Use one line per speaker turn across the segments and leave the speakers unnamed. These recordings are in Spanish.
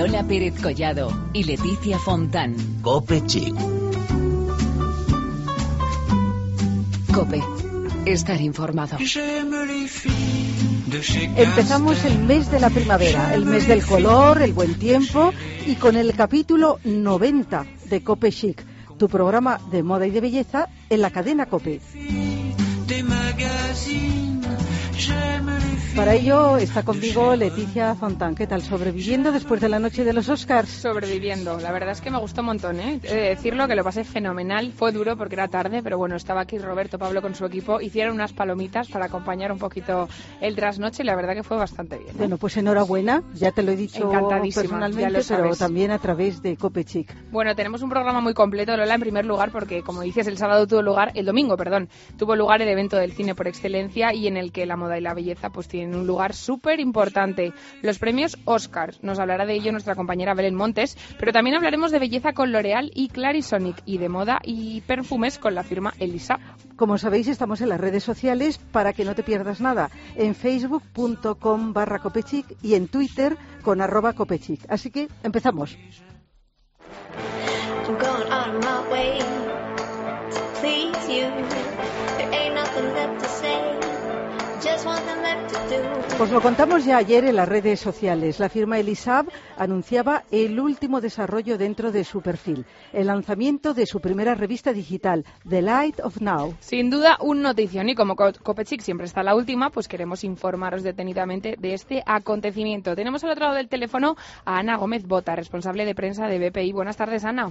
Lola Pérez Collado y Leticia Fontán.
Cope Chic.
Cope. Estar informado.
Empezamos el mes de la primavera, el mes del color, el buen tiempo y con el capítulo 90 de Cope Chic, tu programa de moda y de belleza en la cadena Cope. Para ello está conmigo Leticia Fontán. ¿Qué tal? ¿Sobreviviendo después de la noche de los Oscars?
Sobreviviendo. La verdad es que me gustó un montón, ¿eh? He de decirlo que lo pasé fenomenal. Fue duro porque era tarde, pero bueno, estaba aquí Roberto Pablo con su equipo. Hicieron unas palomitas para acompañar un poquito el trasnoche y la verdad que fue bastante bien. ¿eh?
Bueno, pues enhorabuena. Ya te lo he dicho personalmente, pero también a través de Copechic.
Bueno, tenemos un programa muy completo, Lola, en primer lugar, porque como dices, el sábado tuvo lugar, el domingo, perdón, tuvo lugar el evento del cine por excelencia y en el que la moda y la belleza pues tienen un lugar súper importante. Los premios Oscar. Nos hablará de ello nuestra compañera Belén Montes, pero también hablaremos de belleza con L'Oreal y Clarisonic y de moda y perfumes con la firma Elisa.
Como sabéis, estamos en las redes sociales para que no te pierdas nada. En facebook.com barra copechic y en Twitter con arroba copechic. Así que empezamos. Pues lo contamos ya ayer en las redes sociales. La firma Elisab anunciaba el último desarrollo dentro de su perfil, el lanzamiento de su primera revista digital, The Light of Now.
Sin duda, un notición y como Copechic siempre está la última, pues queremos informaros detenidamente de este acontecimiento. Tenemos al otro lado del teléfono a Ana Gómez Bota, responsable de prensa de BPI. Buenas tardes, Ana.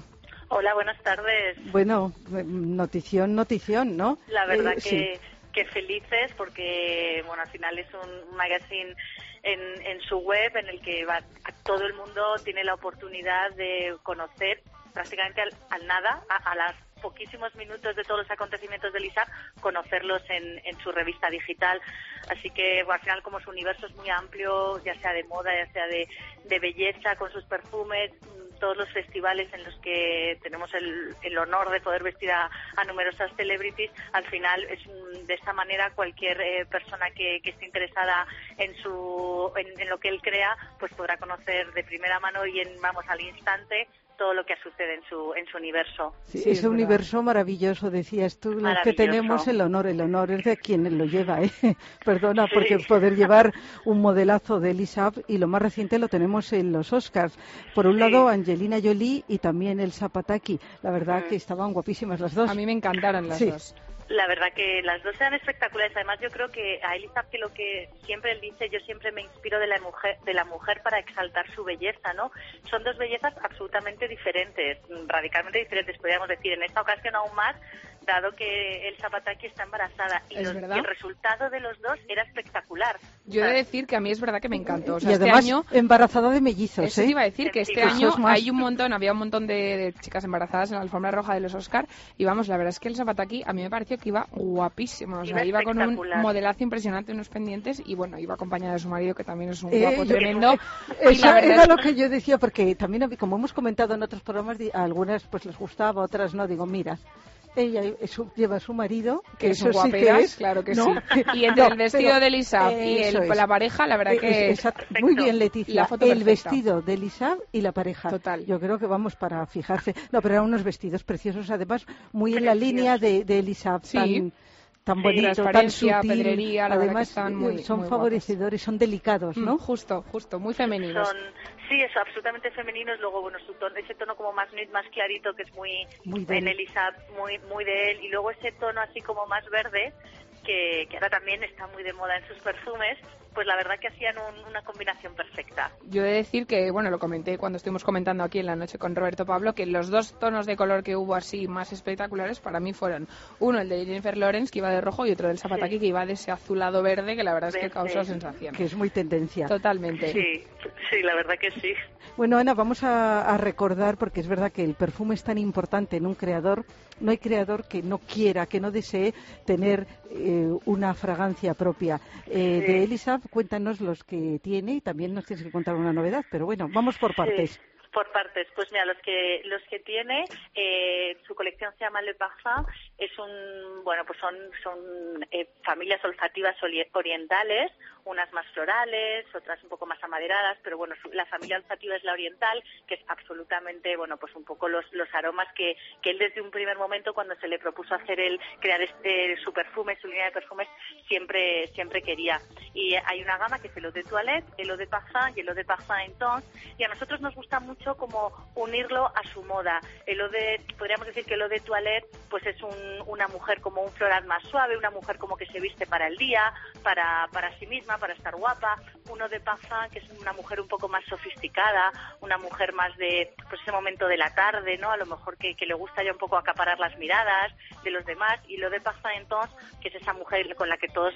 Hola, buenas tardes.
Bueno, notición, notición, ¿no?
La verdad eh, que que felices porque, bueno, al final es un magazine en, en su web en el que va, todo el mundo tiene la oportunidad de conocer prácticamente al, nada, a, las poquísimos minutos de todos los acontecimientos de Lisa, conocerlos en, su revista digital. Así que al final como su universo es muy amplio, ya sea de moda, ya sea de belleza, con sus perfumes, todos los festivales en los que tenemos el, el honor de poder vestir a, numerosas celebrities, al final es de esta manera cualquier eh, persona que, que, esté interesada en su en, en, lo que él crea, pues podrá conocer de primera mano y en vamos al instante todo lo que sucede en su, en su universo.
Sí, ese universo maravilloso, decías tú, los que tenemos el honor, el honor es de quien lo lleva, ¿eh? Perdona, porque poder llevar un modelazo de Elisab y lo más reciente lo tenemos en los Oscars. Por un lado, Angelina Jolie y también el Zapataki. La verdad que estaban guapísimas las dos.
A mí me encantaron las dos
la verdad que las dos eran espectaculares. Además, yo creo que a Elisa que lo que siempre él dice, yo siempre me inspiro de la mujer, de la mujer para exaltar su belleza, ¿no? Son dos bellezas absolutamente diferentes, radicalmente diferentes, podríamos decir. En esta ocasión aún más, dado que el Zapataki está embarazada y, el resultado de los dos era espectacular.
Yo he de decir que a mí es verdad que me encantó.
y este año, embarazada de mellizos.
Eso
¿eh?
iba a decir que este año hay un montón, había un montón de, chicas embarazadas en la alfombra roja de los Oscar y vamos, la verdad es que el Zapataki a mí me pareció que iba guapísimo. O sea, iba, con un modelazo impresionante, unos pendientes y bueno, iba acompañada de su marido que también es un eh, guapo tremendo.
Eso era lo que yo decía porque también, como hemos comentado en otros programas, a algunas pues les gustaba, otras no. Digo, mira, ella lleva a su marido, que, eso sí que es,
claro que sí. Y entre el vestido de Lisa y el, la pareja, la verdad que
es, muy bien, Leticia. el vestido de Lisa y la pareja. Total. Yo creo que vamos para fijarse. No, pero eran unos vestidos preciosos, además, muy en la línea de, de Elisa. Sí tan bonito, tan sutil.
pedrería,
Además,
muy,
son favorecedores, son delicados, ¿no?
Mm, justo, justo, muy femeninos.
Son, sí, eso, absolutamente femeninos. Luego, bueno, su tono, ese tono como más nude, más clarito, que es muy, muy en Elisa, muy, muy de él. Y luego ese tono así como más verde, que, que ahora también está muy de moda en sus perfumes pues la verdad que hacían una combinación perfecta.
Yo he de decir que, bueno, lo comenté cuando estuvimos comentando aquí en la noche con Roberto Pablo, que los dos tonos de color que hubo así más espectaculares para mí fueron uno el de Jennifer Lawrence, que iba de rojo, y otro del Zapataki, que iba de ese azulado verde, que la verdad es que causó sensación.
Que es muy tendencia.
Totalmente.
Sí, sí, la verdad que sí.
Bueno, Ana, vamos a, recordar, porque es verdad que el perfume es tan importante en un creador, no hay creador que no quiera, que no desee tener eh, una fragancia propia. Eh, de Cuéntanos los que tiene y también nos tienes que contar una novedad, pero bueno, vamos por partes.
Por partes, pues mira, los que los que tiene, eh, su colección se llama Le Parfum es un, bueno, pues son, son eh, familias olfativas orientales, unas más florales, otras un poco más amaderadas, pero bueno, la familia olfativa es la oriental, que es absolutamente, bueno, pues un poco los, los aromas que, que él desde un primer momento, cuando se le propuso hacer el, crear este, su perfume, su línea de perfumes, siempre, siempre quería. Y hay una gama que es el eau de toilette, el eau de parfum y el eau de parfum entonces, y a nosotros nos gusta mucho como unirlo a su moda. El eau de, podríamos decir que eau de toilette, pues es un, una mujer como un floral más suave, una mujer como que se viste para el día, para, para sí misma, para estar guapa, uno de Parfum, que es una mujer un poco más sofisticada, una mujer más de pues ese momento de la tarde, ¿no? A lo mejor que, le gusta ya un poco acaparar las miradas de los demás, y lo de Parfum entonces, que es esa mujer con la que todos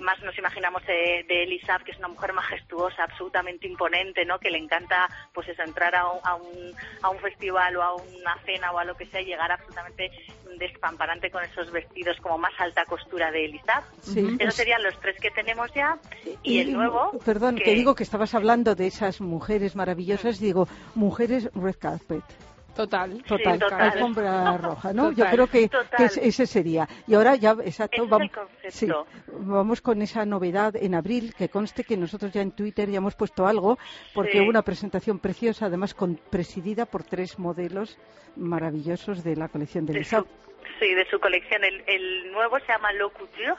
más nos imaginamos de, de Elisab, que es una mujer majestuosa, absolutamente imponente, ¿no? Que le encanta, pues eso, entrar a un, a un, a un festival o a una cena o a lo que sea y llegar absolutamente despamparante con esos vestidos como más alta costura de Elisab. Esos serían los tres que tenemos ya. Y, el nuevo.
Perdón, que... digo que estabas hablando de esas mujeres maravillosas, digo, mujeres red carpet.
Total.
Total, alfombra roja, ¿no? Yo creo que, ese sería. Y ahora ya, exacto, vamos, vamos con esa novedad en abril, que conste que nosotros ya en Twitter ya hemos puesto algo, porque hubo una presentación preciosa, además con, presidida por tres modelos maravillosos de la colección de, de
Sí, de su colección. El, nuevo se llama Le Couture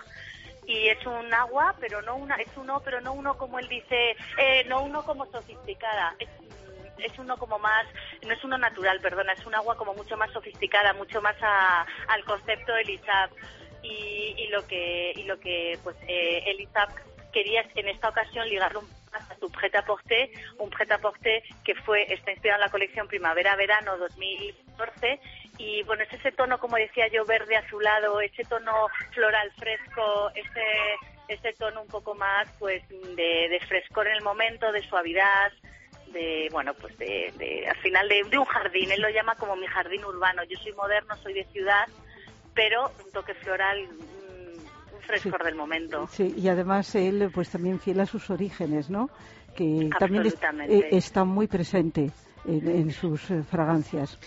y es un agua, pero no una, es uno, pero no uno como él dice, eh, no uno como sofisticada. Es, es uno como más, no es uno natural, perdona, es un agua como mucho más sofisticada, mucho más al concepto de Elisab. Y, y, lo que y lo que pues eh, Elisab quería en esta ocasión ligarlo a su prêt porter, un prêt porter que fue está inspirado en la colección Primavera-Verano 2014 y bueno, es ese tono, como decía yo, verde azulado, ese tono floral fresco, ese, ese tono un poco más pues de, de frescor en el momento, de suavidad, de bueno pues de, de al final de, un jardín. Él lo llama como mi jardín urbano. Yo soy moderno soy de ciudad pero un toque floral un frescor del momento.
Sí y además él pues también fiel a sus orígenes no que también eh, está muy presente en, en sus eh, fragancias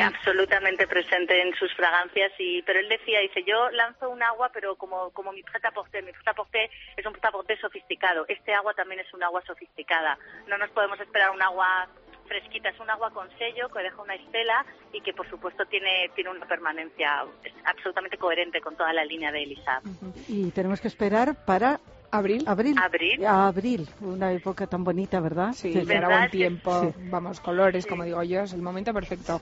absolutamente presente en sus fragancias y pero él decía dice yo lanzo un agua pero como como mi preta porté mi preta porté es un preta porté sofisticado este agua también es un agua sofisticada no nos podemos esperar un agua fresquita es un agua con sello que deja una estela y que por supuesto tiene tiene una permanencia absolutamente coherente con toda la línea de Elisa
y tenemos que esperar para
Abril.
Abril.
Abril.
Abril, una época tan bonita, ¿verdad?
Sí, será buen tiempo. Vamos, colores, como digo yo, es el momento perfecto.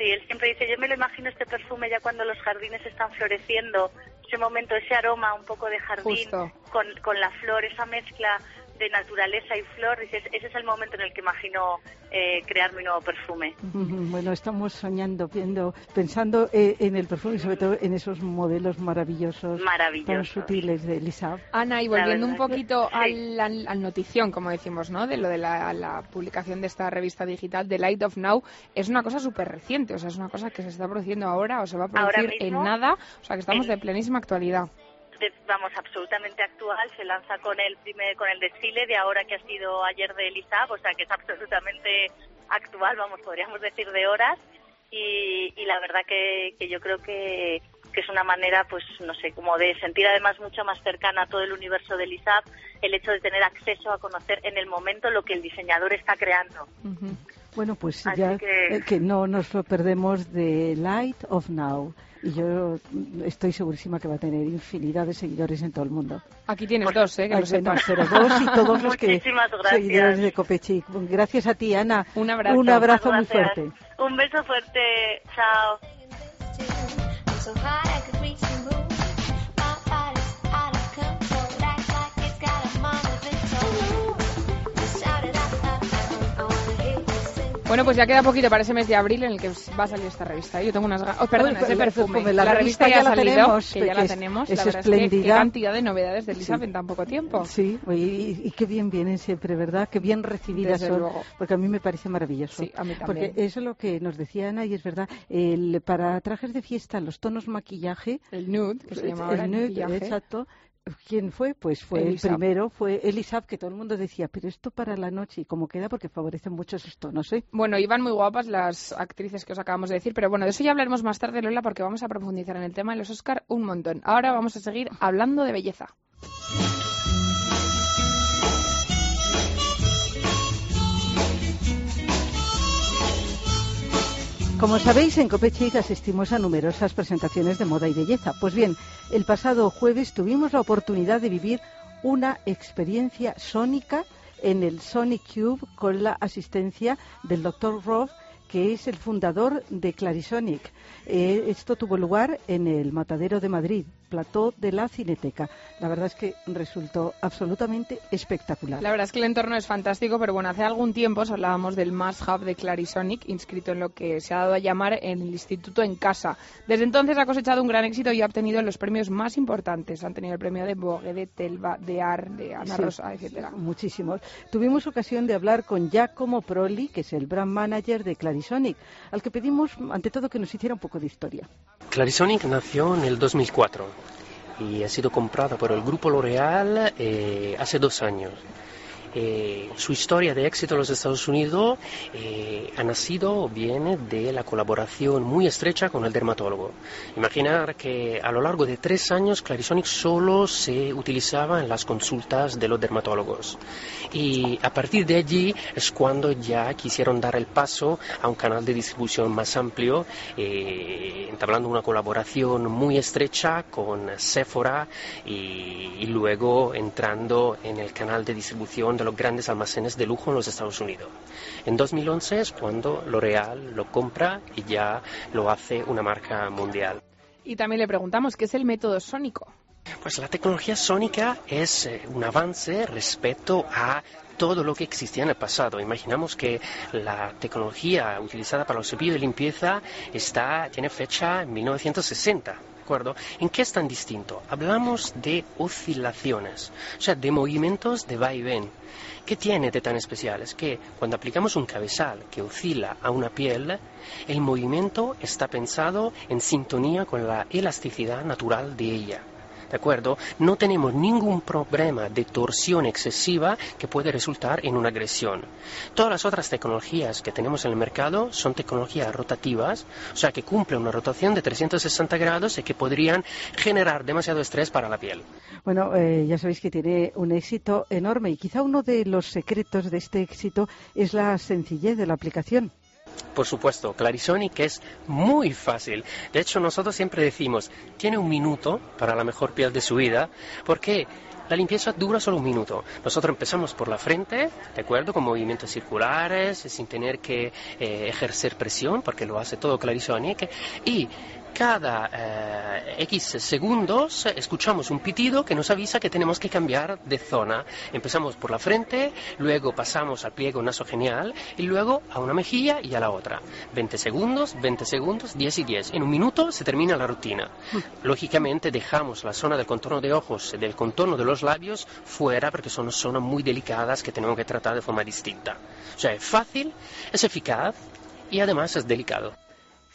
Sí, él siempre dice, yo me lo imagino este perfume ya cuando los jardines están floreciendo, ese momento, ese aroma un poco de jardín con, con la flor, esa mezcla de naturaleza y flor, dices, ese es el momento en el que imagino eh, crear mi nuevo perfume.
Bueno, estamos soñando, viendo, pensando eh, en el perfume y sobre todo en esos modelos maravillosos, tan sutiles de Elisa.
Ana, y volviendo un poquito al, al, notición, como decimos, ¿no? De lo de la, publicación de esta revista digital, The Light of Now, es una cosa súper reciente, o sea, es una cosa que se está produciendo ahora o se va a producir en nada, o sea, que estamos de plenísima actualidad
vamos, absolutamente actual. Se lanza con el primer, con el desfile de ahora que ha sido ayer de Elisab, o sea que es absolutamente actual, vamos, podríamos decir de horas. Y, la verdad que, yo creo que, es una manera, pues no sé, como de sentir además mucho más cercana a todo el universo de Elisab, el hecho de tener acceso a conocer en el momento lo que el diseñador está creando.
Bueno, pues ya eh, que... no nos lo perdemos de Light of Now. Y yo estoy segurísima que va a tener infinidad de seguidores en todo el mundo.
Aquí tienes dos, ¿eh? Que lo sepas.
Pero dos y todos los que seguidores de Copechic. Gracias a ti, Ana.
Un abrazo.
Un abrazo muy fuerte.
Un beso fuerte. Chao.
Bueno, pues ya queda poquito para ese mes de abril en el que va a salir esta revista. Yo tengo unas ganas. Oh, perdona, ese perfume.
La, revista, ya, la tenemos,
que ya la tenemos. Es, espléndida. Es que, qué cantidad de novedades de Elizabeth en tan poco tiempo.
Sí, y, qué bien vienen siempre, ¿verdad? Qué bien recibidas son. Porque a mí me parece maravilloso.
Sí, a mí también.
Porque eso es lo que nos decía Ana y es verdad. El, para trajes de fiesta, los tonos maquillaje.
El nude, que se llama ahora
el nude, exacto ¿Quién fue? Pues fue el primero, fue Elisab, que todo el mundo decía, pero esto para la noche, ¿y cómo queda? Porque favorecen mucho esos tonos, ¿eh?
Bueno, iban muy guapas las actrices que os acabamos de decir, pero bueno, de eso ya hablaremos más tarde, Lola, porque vamos a profundizar en el tema de los Oscar un montón. Ahora vamos a seguir hablando de belleza.
Como sabéis, en Copechic asistimos a numerosas presentaciones de moda y belleza. Pues bien, el pasado jueves tuvimos la oportunidad de vivir una experiencia sónica en el Sonic Cube con la asistencia del Dr. Roth, que es el fundador de Clarisonic. Eh, esto tuvo lugar en el Matadero de Madrid plató de la Cineteca. La verdad es que resultó absolutamente espectacular.
La verdad es que el entorno es fantástico, pero bueno, hace algún tiempo os hablábamos del Mass Hub de Clarisonic, inscrito en lo que se ha dado a llamar el Instituto en Casa. Desde entonces ha cosechado un gran éxito y ha obtenido los premios más importantes. Han tenido el premio de Vogue, de Telva, de Ar, de Ana Rosa, etcétera.
Muchísimos. Tuvimos ocasión de hablar con Giacomo Proli, que es el brand manager de Clarisonic, al que pedimos ante todo que nos hiciera un poco de historia.
Clarisonic nació en el 2004 y ha sido comprado por el grupo L'Oreal eh, hace dos años. Eh, su historia de éxito en los Estados Unidos eh, ha nacido o viene de la colaboración muy estrecha con el dermatólogo. Imaginar que a lo largo de tres años Clarisonic solo se utilizaba en las consultas de los dermatólogos. Y a partir de allí es cuando ya quisieron dar el paso a un canal de distribución más amplio, eh, entablando una colaboración muy estrecha con Sephora y, y luego entrando en el canal de distribución de los grandes almacenes de lujo en los Estados Unidos. En 2011 es cuando L'Oreal lo compra y ya lo hace una marca mundial.
Y también le preguntamos, ¿qué es el método sónico?
Pues la tecnología sónica es eh, un avance respecto a todo lo que existía en el pasado. Imaginamos que la tecnología utilizada para los cepillos de limpieza está, tiene fecha en 1960 ¿En qué es tan distinto? Hablamos de oscilaciones, o sea, de movimientos de va y ven. ¿Qué tiene de tan especial? Es que cuando aplicamos un cabezal que oscila a una piel, el movimiento está pensado en sintonía con la elasticidad natural de ella. ¿De acuerdo? No tenemos ningún problema de torsión excesiva que puede resultar en una agresión. Todas las otras tecnologías que tenemos en el mercado son tecnologías rotativas, o sea, que cumplen una rotación de 360 grados y que podrían generar demasiado estrés para la piel.
Bueno, eh, ya sabéis que tiene un éxito enorme y quizá uno de los secretos de este éxito es la sencillez de la aplicación.
Por supuesto, Clarisonic es muy fácil. De hecho, nosotros siempre decimos, tiene un minuto para la mejor piel de su vida, porque la limpieza dura solo un minuto. Nosotros empezamos por la frente, ¿de acuerdo? Con movimientos circulares, sin tener que eh, ejercer presión, porque lo hace todo Clarisonic. Y cada eh, X segundos escuchamos un pitido que nos avisa que tenemos que cambiar de zona. Empezamos por la frente, luego pasamos al pliego nasogenial y luego a una mejilla y a la otra. 20 segundos, 20 segundos, 10 y 10. En un minuto se termina la rutina. Lógicamente dejamos la zona del contorno de ojos, del contorno de los labios fuera porque son zonas muy delicadas que tenemos que tratar de forma distinta. O sea, es fácil, es eficaz y además es delicado.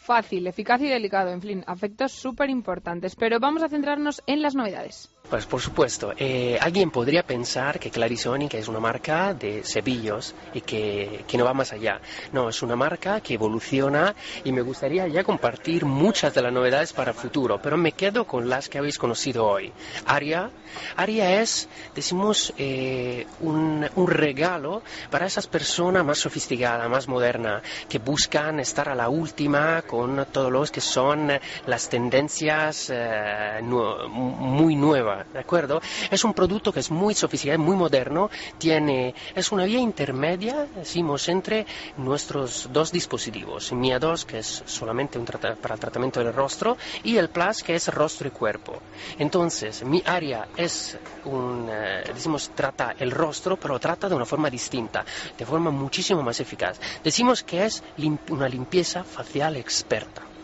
Fácil, eficaz y delicado, en fin, afectos súper importantes. Pero vamos a centrarnos en las novedades.
Pues por supuesto, eh, alguien podría pensar que Clarisonic es una marca de cepillos y que, que, no va más allá. No, es una marca que evoluciona y me gustaría ya compartir muchas de las novedades para el futuro, pero me quedo con las que habéis conocido hoy. Aria, Aria es, decimos, eh, un, un, regalo para esas personas más sofisticadas, más modernas, que buscan estar a la última con todos los que son las tendencias eh, muy nuevas ¿de acuerdo? Es un producto que es muy sofisticado, muy moderno, tiene, es una vía intermedia, decimos, entre nuestros dos dispositivos, MIA 2, que es solamente un para el tratamiento del rostro, y el Plus, que es rostro y cuerpo. Entonces, mi área es un, eh, decimos, trata el rostro, pero trata de una forma distinta, de forma muchísimo más eficaz. Decimos que es una limpieza facial experta.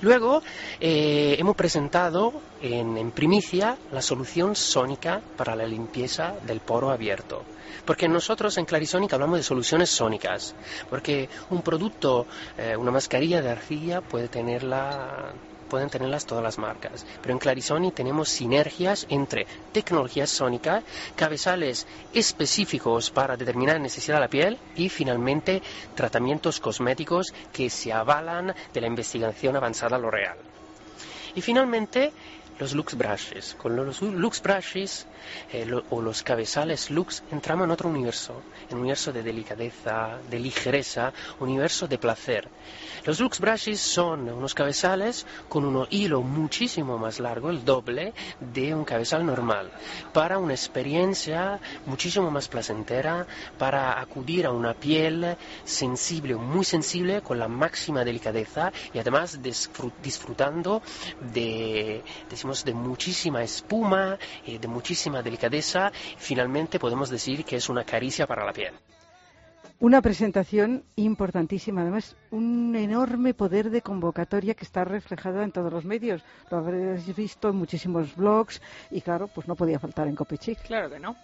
Luego eh, hemos presentado en, primicia la solución sónica para la limpieza del poro abierto. Porque nosotros en Clarisonic hablamos de soluciones sónicas, porque un producto, eh, una mascarilla de arcilla puede tenerla pueden tenerlas todas las marcas. Pero en Clarisoni tenemos sinergias entre tecnología sónica, cabezales específicos para determinar necesidad de la piel y finalmente tratamientos cosméticos que se avalan de la investigación avanzada L'Oreal. Y finalmente los Lux Brushes. Con los Lux Brushes eh, o los cabezales Lux entramos en otro universo, un universo de delicadeza, de ligereza, universo de placer. Los Lux Brushes son unos cabezales con un hilo muchísimo más largo, el doble de un cabezal normal, para una experiencia muchísimo más placentera, para acudir a una piel sensible, muy sensible, con la máxima delicadeza y además disfrutando de muchísima espuma, y de muchísima delicadeza. Finalmente podemos decir que es una caricia para la piel.
Una presentación importantísima, además un enorme poder de convocatoria que está reflejado en todos los medios. Lo habréis visto en muchísimos blogs y claro, pues no podía faltar en Copechic.
Claro que no.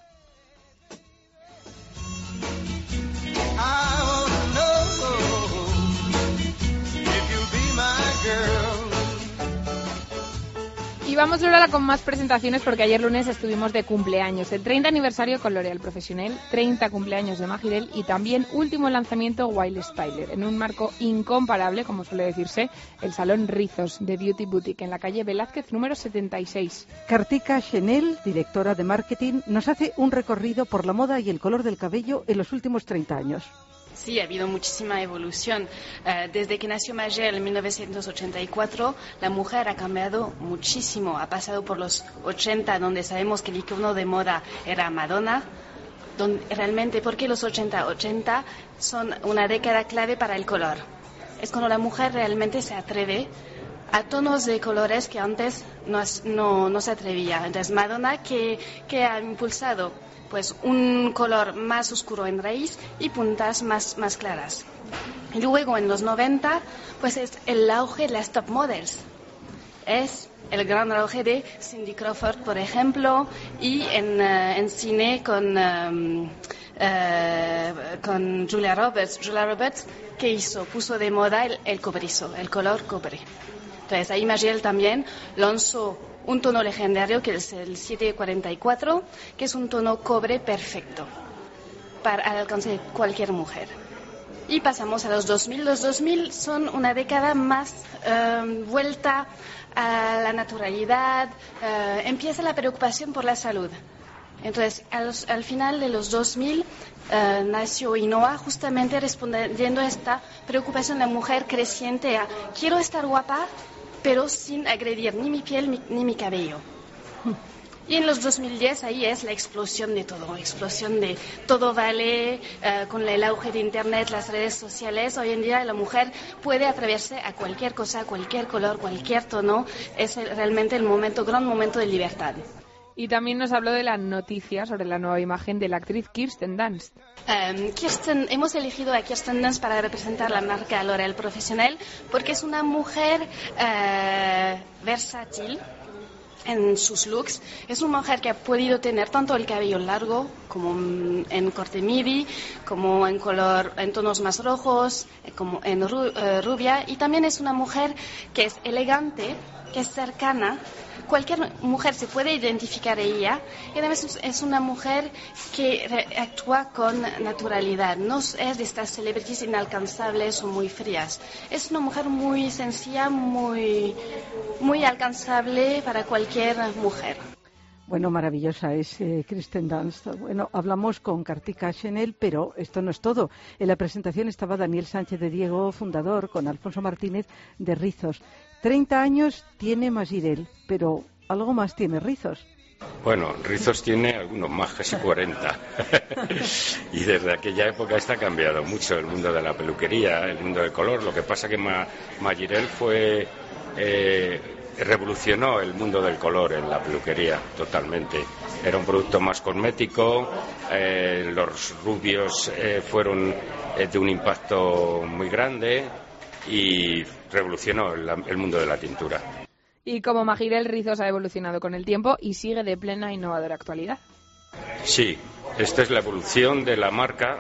Y vamos ahora con más presentaciones porque ayer lunes estuvimos de cumpleaños. El 30 aniversario con L'Oréal Profesional, 30 cumpleaños de Magirel y también último lanzamiento Wild Styler, en un marco incomparable, como suele decirse, el Salón Rizos de Beauty Boutique en la calle Velázquez número 76.
Kartika Chanel, directora de marketing, nos hace un recorrido por la moda y el color del cabello en los últimos 30 años.
Sí, ha habido muchísima evolución. Eh, desde que nació Magel en 1984, la mujer ha cambiado muchísimo. Ha pasado por los 80, donde sabemos que el icono de moda era Madonna. Donde, realmente, ¿por qué los 80? 80 son una década clave para el color. Es cuando la mujer realmente se atreve a tonos de colores que antes no, no, no se atrevía. Entonces, Madonna, que, que ha impulsado pues un color más oscuro en raíz y puntas más, más claras. Luego en los 90, pues es el auge de las top models. Es el gran auge de Cindy Crawford, por ejemplo, y en, eh, cine con, eh, con Julia Roberts. Julia Roberts, que hizo? Puso de moda el, el cobrizo, el color cobre. Entonces ahí Magiel también lanzó un tono legendario que es el 744, que es un tono cobre perfecto para al alcance de cualquier mujer. Y pasamos a los 2000. Los 2000 son una década más em, vuelta a la naturalidad, eh, empieza la preocupación por la salud. Entonces, al final de los 2000 eh, nació Inoa justamente respondiendo a esta preocupación de mujer creciente a quiero estar guapa, pero sin agredir ni mi piel ni, mi cabello. Y en los 2010 ahí es la explosión de todo, explosión de todo vale, eh, con el auge de Internet, las redes sociales. Hoy en día la mujer puede atreverse a cualquier cosa, cualquier color, cualquier tono. Es realmente el momento, gran momento de libertad.
Y también nos habló de la noticia sobre la nueva imagen de la actriz Kirsten Dunst.
Em, Kirsten, hemos elegido a Kirsten Dunst para representar la marca L'Oréal Profesional porque es una mujer eh, versátil en sus looks. Es una mujer que ha podido tener tanto el cabello largo como en corte midi, como en color, en tonos más rojos, como en eh, rubia. Y también es una mujer que es elegante, que es cercana cualquier mujer se puede identificar ella y además es una mujer que actúa con naturalidad, no es de estas celebrities inalcanzables o muy frías. Es una mujer muy sencilla, muy, muy alcanzable para cualquier mujer.
Bueno, maravillosa es eh, Kristen Dunst. Bueno, hablamos con Kartika Chanel, pero esto no es todo. En la presentación estaba Daniel Sánchez de Diego, fundador, con Alfonso Martínez de Rizos. 30 años tiene Masirel, pero algo más tiene Rizos.
Bueno, Rizos tiene algunos más, casi 40. y desde aquella época está cambiado mucho el mundo de la peluquería, el mundo del color. Lo que pasa que Ma fue. Eh, revolucionó el mundo del color en la peluquería totalmente. Era un producto más cosmético, eh, los rubios eh, fueron de un impacto muy grande y revolucionó el, mundo de la tintura.
Y como Magirel Rizos ha evolucionado con el tiempo y sigue de plena innovadora actualidad.
Sí, esta es la evolución de la marca.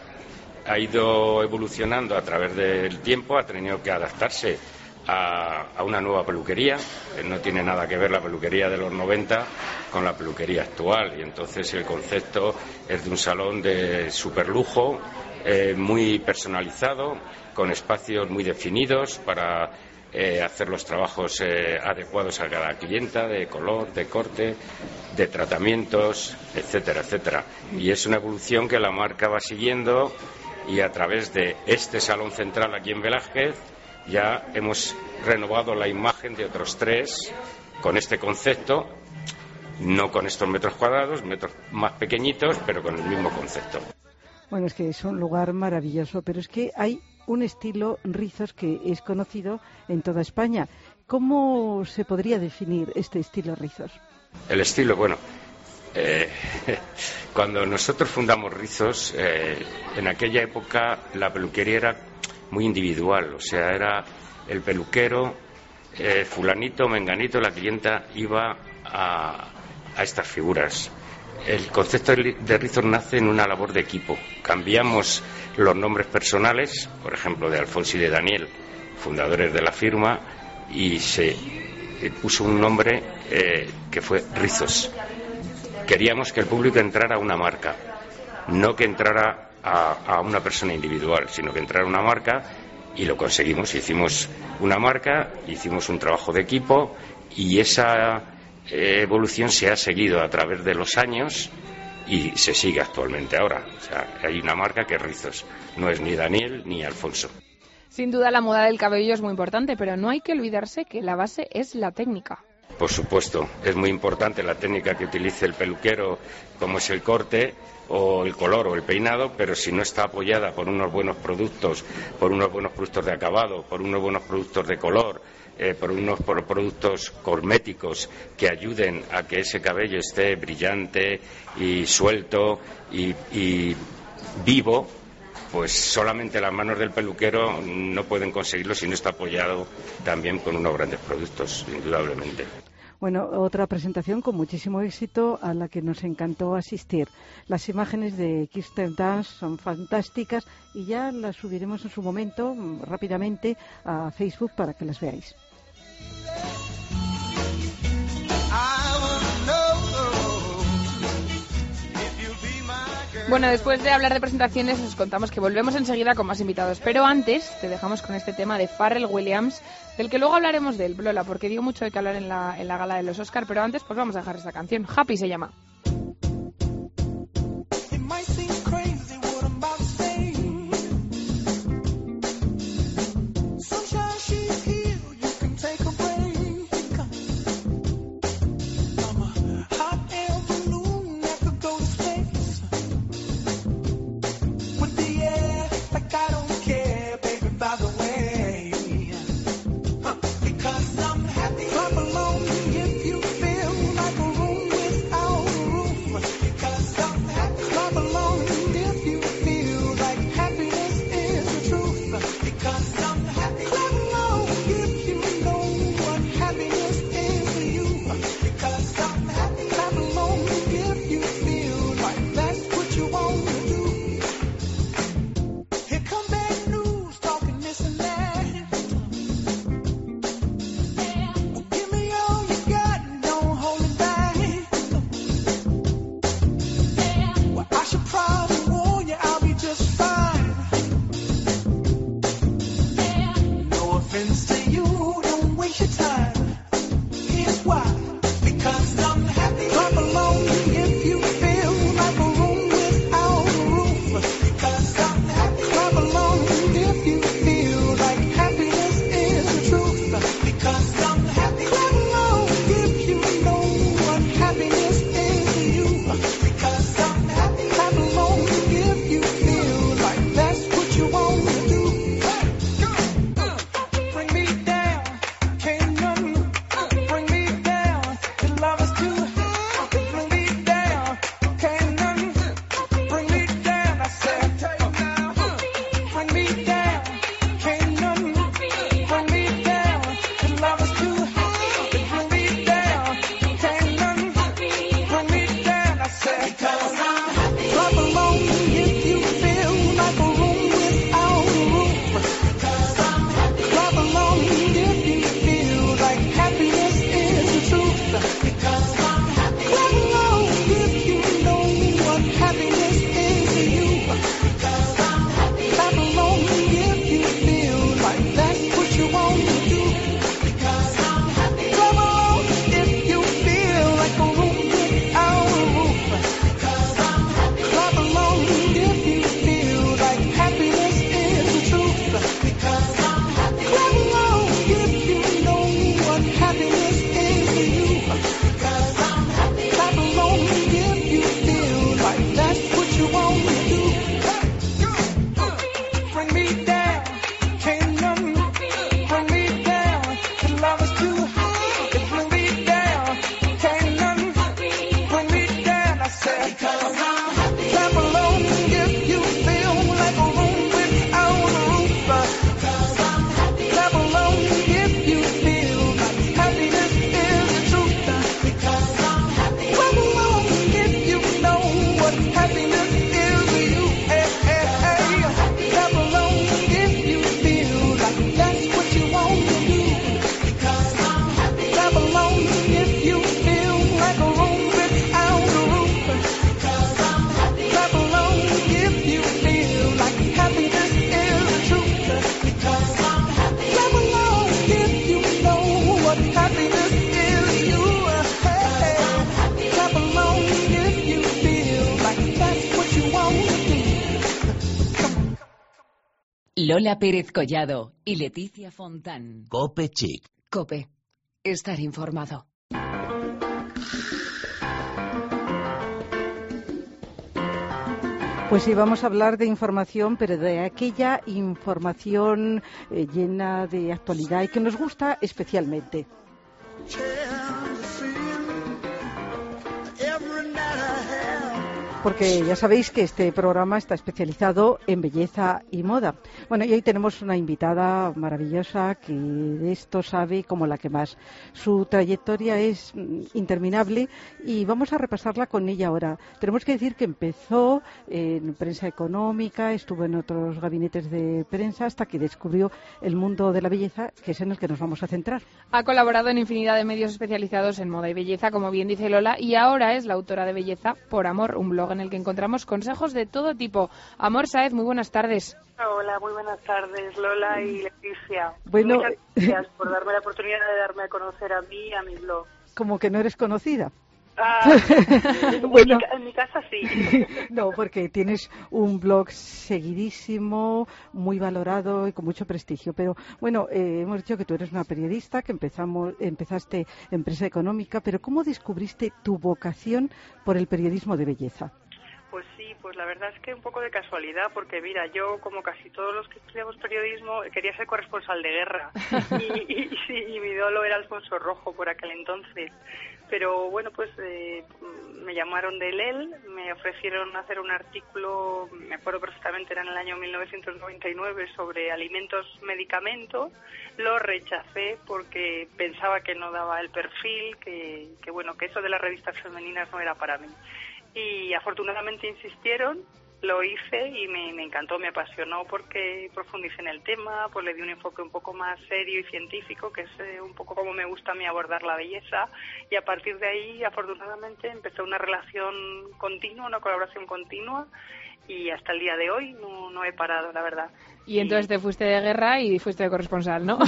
Ha ido evolucionando a través del tiempo, ha tenido que adaptarse a, una nueva peluquería. No tiene nada que ver la peluquería de los 90 con la peluquería actual. Y entonces el concepto es de un salón de superlujo, eh, muy personalizado, con espacios muy definidos para eh, hacer los trabajos eh, adecuados a cada clienta, de color, de corte, de tratamientos, etcétera, etcétera. Y es una evolución que la marca va siguiendo y a través de este salón central aquí en Velázquez ya hemos renovado la imagen de otros tres con este concepto, no con estos metros cuadrados, metros más pequeñitos, pero con el mismo concepto.
Bueno, es que es un lugar maravilloso, pero es que hay un estilo rizos que es conocido en toda España. ¿Cómo se podría definir este estilo rizos?
El estilo, bueno, eh, cuando nosotros fundamos Rizos, eh, en aquella época la peluquería era muy individual, o sea, era el peluquero, eh, fulanito, menganito, la clienta iba a, a estas figuras. El concepto de Rizos nace en una labor de equipo. Cambiamos los nombres personales, por ejemplo, de Alfonso y de Daniel, fundadores de la firma, y se puso un nombre eh, que fue Rizos. Queríamos que el público entrara a una marca, no que entrara a, una persona individual, sino que entrara a una marca y lo conseguimos. Hicimos una marca, hicimos un trabajo de equipo y esa eh, evolución se ha seguido a través de los años y se sigue actualmente ahora. O sea, hay una marca que es Rizos, no es ni Daniel ni Alfonso.
Sin duda la moda del cabello es muy importante, pero no hay que olvidarse que la base es la técnica.
Por supuesto, es muy importante la técnica que utilice el peluquero, como es el corte o el color o el peinado, pero si no está apoyada por unos buenos productos, por unos buenos productos de acabado, por unos buenos productos de color, eh, por unos productos cosméticos que ayuden a que ese cabello esté brillante y suelto y vivo, pues solamente las manos del peluquero no pueden conseguirlo si no está apoyado también con unos grandes productos, indudablemente.
Bueno, otra presentación con muchísimo éxito a la que nos encantó asistir. Las imágenes de Kirsten Dance son fantásticas y ya las subiremos en su momento rápidamente a Facebook para que las veáis.
Bueno, después de hablar de presentaciones, os contamos que volvemos enseguida con más invitados. Pero antes, te dejamos con este tema de Farrell Williams, del que luego hablaremos del Lola, porque dio mucho de que hablar en la, en la gala de los Oscar. Pero antes, pues vamos a dejar esta canción. Happy se llama.
Lola Pérez Collado y Leticia Fontán.
Cope Chic.
Cope. Estar informado.
Pues sí, vamos a hablar de información, pero de aquella información eh, llena de actualidad y que nos gusta especialmente. Porque ya sabéis que este programa está especializado en belleza y moda. Bueno, y hoy tenemos una invitada maravillosa que de esto sabe como la que más. Su trayectoria es mm, interminable y vamos a repasarla con ella ahora. Tenemos que decir que empezó en prensa económica, estuvo en otros gabinetes de prensa hasta que descubrió el mundo de la belleza, que es en el que nos vamos a centrar.
Ha colaborado en infinidad de medios especializados en moda y belleza, como bien dice Lola, y ahora es la autora de Belleza por Amor, un blog en el que encontramos consejos de todo tipo. Amor Saez, muy buenas tardes.
Hola, muy buenas tardes, Lola y Leticia. Bueno, Muchas gracias por darme la oportunidad de darme a conocer a mí y a mi blog.
Como que no eres conocida.
Ah, bueno, en mi casa sí.
No, porque tienes un blog seguidísimo, muy valorado y con mucho prestigio. Pero bueno, eh, hemos dicho que tú eres una periodista, que empezamos, empezaste empresa económica, pero ¿cómo descubriste tu vocación por el periodismo de belleza?
Pues sí, pues la verdad es que un poco de casualidad, porque mira, yo como casi todos los que estudiamos periodismo quería ser corresponsal de guerra y, y, mi ídolo era Alfonso Rojo por aquel entonces. Pero bueno, pues eh, me llamaron de LEL, me ofrecieron hacer un artículo, me acuerdo perfectamente, era en el año 1999, sobre alimentos, medicamentos. Lo rechacé porque pensaba que no daba el perfil, que, que bueno, que eso de las revistas femeninas no era para mí y afortunadamente insistieron, lo hice y me, encantó, me apasionó porque profundicé en el tema, pues le di un enfoque un poco más serio y científico, que es eh, un poco como me gusta a mí abordar la belleza y a partir de ahí afortunadamente empezó una relación continua, una colaboración continua y hasta el día de hoy no, no he parado, la verdad.
Y entonces te fuiste de guerra y fuiste de corresponsal, ¿no?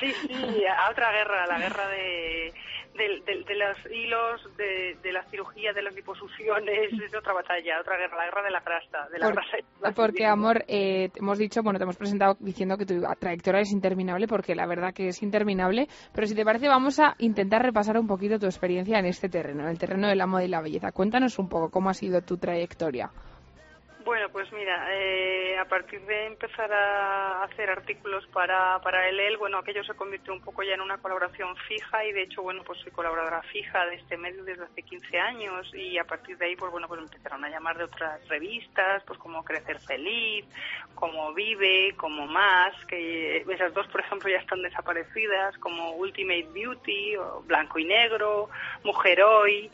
Sí, sí, a otra guerra, la guerra de de, los hilos, de, la cirugía, de las liposucciones, es otra batalla, otra guerra, la guerra de la grasa. De
la porque, amor, eh, hemos dicho, bueno, te hemos presentado diciendo que tu trayectoria es interminable, porque la verdad que es interminable, pero si te parece, vamos a intentar repasar un poquito tu experiencia en este terreno, en el terreno de la moda y la belleza. Cuéntanos un poco cómo ha sido tu trayectoria.
Bueno, pues mira, eh, a partir de empezar a hacer artículos para, para el EL, bueno, aquello se convirtió un poco ya en una colaboración fija y de hecho, bueno, pues soy colaboradora fija de este medio desde hace 15 años y a partir de ahí, pues bueno, pues empezaron a llamar de otras revistas, pues como Crecer Feliz, como Vive, como Más, que esas dos, por ejemplo, ya están desaparecidas, como Ultimate Beauty, Blanco y Negro, Mujer Hoy,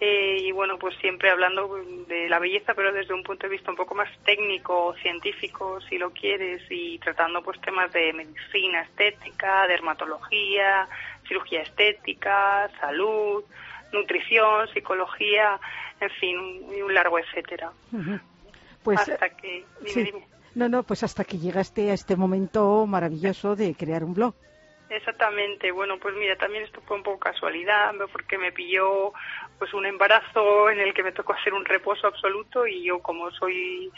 eh, y bueno, pues siempre hablando de la belleza, pero desde un punto de vista un poco más técnico, científico, si lo quieres, y tratando pues temas de medicina estética, dermatología, cirugía estética, salud, nutrición, psicología, en fin, un, un largo etcétera.
Pues hasta que No, no, pues hasta que llegaste a este momento maravilloso de crear un blog.
Exactamente, bueno, pues mira, también esto fue un poco casualidad, porque me pilló pues un embarazo en el que me tocó hacer un reposo absoluto y yo como soy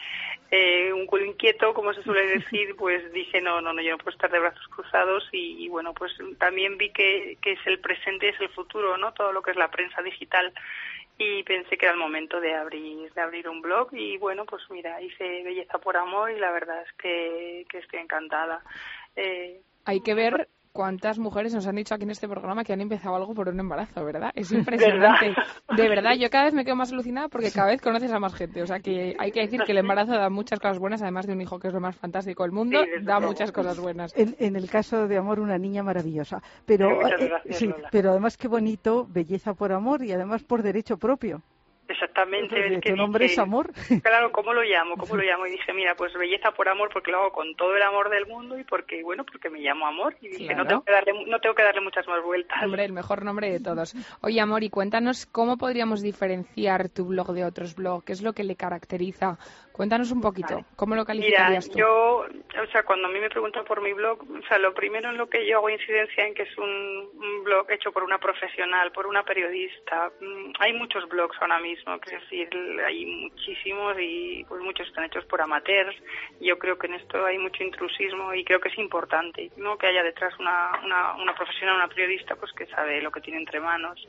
eh, un culo inquieto, como se suele decir, pues dije no, no, no, yo no puedo estar de brazos cruzados y, bueno, pues también vi que, que es el presente, es el futuro, ¿no? Todo lo que es la prensa digital. Y pensé que era el momento de abrir de abrir un blog y bueno pues mira hice belleza por amor y la verdad es que, que estoy encantada.
Eh, hay que ver cuántas mujeres nos han dicho aquí en este programa que han empezado algo por un embarazo, ¿verdad? Es impresionante. De verdad, yo cada vez me quedo más alucinada porque cada vez conoces a más gente. O sea, que hay que decir que el embarazo da muchas cosas buenas, además de un hijo que es lo más fantástico del mundo, da muchas cosas buenas.
En, el caso de amor, una niña maravillosa. Pero, eh, sí, pero además qué bonito, belleza por amor y además por derecho propio.
Exactamente.
¿Tu nombre es amor?
Claro, ¿cómo lo llamo? ¿Cómo lo llamo? Y dije, mira, pues belleza por amor porque lo hago con todo el amor del mundo y porque, bueno, porque me llamo amor. Y dije, no, tengo que darle, no tengo que darle muchas más vueltas.
Hombre, el mejor nombre de todos. Oye, amor, y cuéntanos cómo podríamos diferenciar tu blog de otros blogs. ¿Qué es lo que le caracteriza? Cuéntanos un poquito, ¿cómo lo calificarías
Mira, yo, o sea, cuando a mí me preguntan por mi blog, o sea, lo primero en lo que yo hago incidencia en que es un, blog hecho por una profesional, por una periodista. Mm, hay muchos blogs ahora mismo, es decir, hay muchísimos y pues muchos están hechos por amateurs. Yo creo que en esto hay mucho intrusismo y creo que es importante, ¿no? Que haya detrás una, una, una profesional, una periodista, pues que sabe lo que tiene entre manos.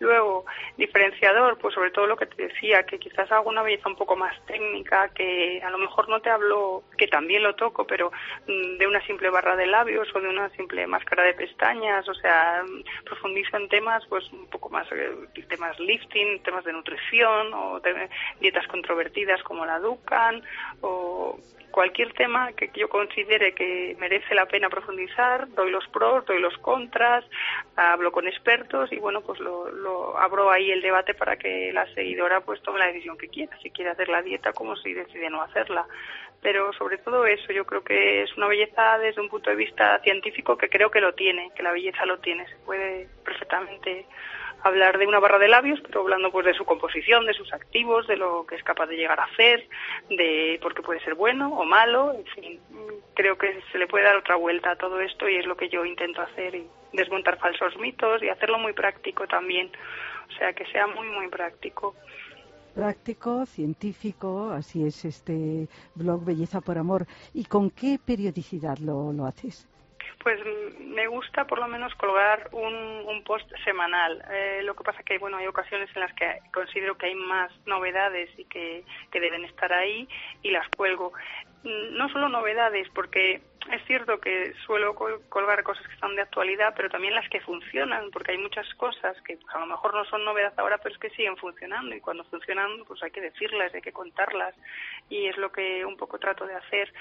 Luego, diferenciador, pues sobre todo lo que te decía, que quizás hago una belleza un poco más técnica, que a lo mejor no te hablo, que también lo toco, pero mm, de una simple barra de labios o de una simple máscara de pestañas, o sea, mm, profundizo en temas pues un poco más, eh, temas lifting, temas de nutrición o de dietas controvertidas como la Dukan o cualquier tema que yo considere que merece la pena profundizar, doy los pros, doy los contras, hablo con expertos y bueno, pues lo, abro ahí el debate para que la seguidora pues tome la decisión que quiera, si quiere hacer la dieta como si decide no hacerla. Pero sobre todo eso, yo creo que es una belleza desde un punto de vista científico que creo que lo tiene, que la belleza lo tiene, se puede perfectamente hablar de una barra de labios, pero hablando pues de su composición, de sus activos, de lo que es capaz de llegar a hacer, de por qué puede ser bueno o malo, en fin, creo que se le puede dar otra vuelta a todo esto y es lo que yo intento hacer y desmontar falsos mitos y hacerlo muy práctico también, o sea, que sea muy muy práctico
práctico, científico, así es este blog Belleza por Amor. ¿Y con qué periodicidad lo, lo haces?
Pues me gusta por lo menos colgar un, post semanal. Eh, lo que pasa que bueno hay ocasiones en las que considero que hay más novedades y que, que deben estar ahí y las cuelgo. Mm, no solo novedades, porque es cierto que suelo colgar cosas que están de actualidad, pero también las que funcionan, porque hay muchas cosas que a lo mejor no son novedad ahora, pero es que siguen funcionando y cuando funcionan, pues hay que decirlas, hay que contarlas y es lo que un poco trato de hacer.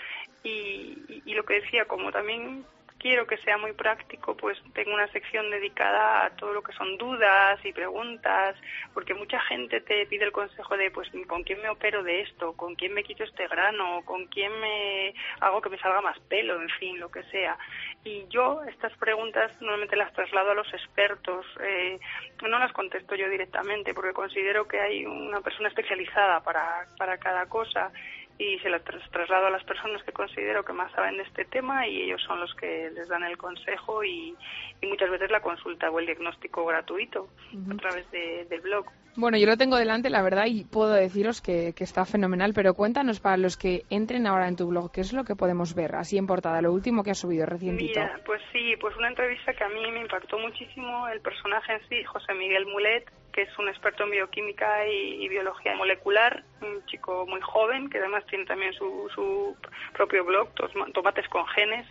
Y, y lo que decía, como también quiero que sea muy práctico, pues tengo una sección dedicada a todo lo que son dudas y preguntas, porque mucha gente te pide el consejo de, pues, ¿con quién me opero de esto? ¿Con quién me quito este grano? ¿Con quién me hago que me salga más pelo? En fin, lo que sea. Y yo estas preguntas normalmente las traslado a los expertos, eh, no las contesto yo directamente, porque considero que hay una persona especializada para, para cada cosa y se las traslado a las personas que considero que más saben de este tema y ellos son los que les dan el consejo y, muchas veces la consulta o el diagnóstico gratuito a través del blog.
Bueno, yo lo tengo delante, la verdad, y puedo deciros que, está fenomenal, pero cuéntanos para los que entren ahora en tu blog, ¿qué es lo que podemos ver así en portada, lo último que has subido recientito?
Mira, pues sí, pues una entrevista que a mí me impactó muchísimo, el personaje en sí, José Miguel Mulet, que es un experto en bioquímica y, biología molecular, un chico muy joven que además tiene también su, su propio blog, Tomates con Genes,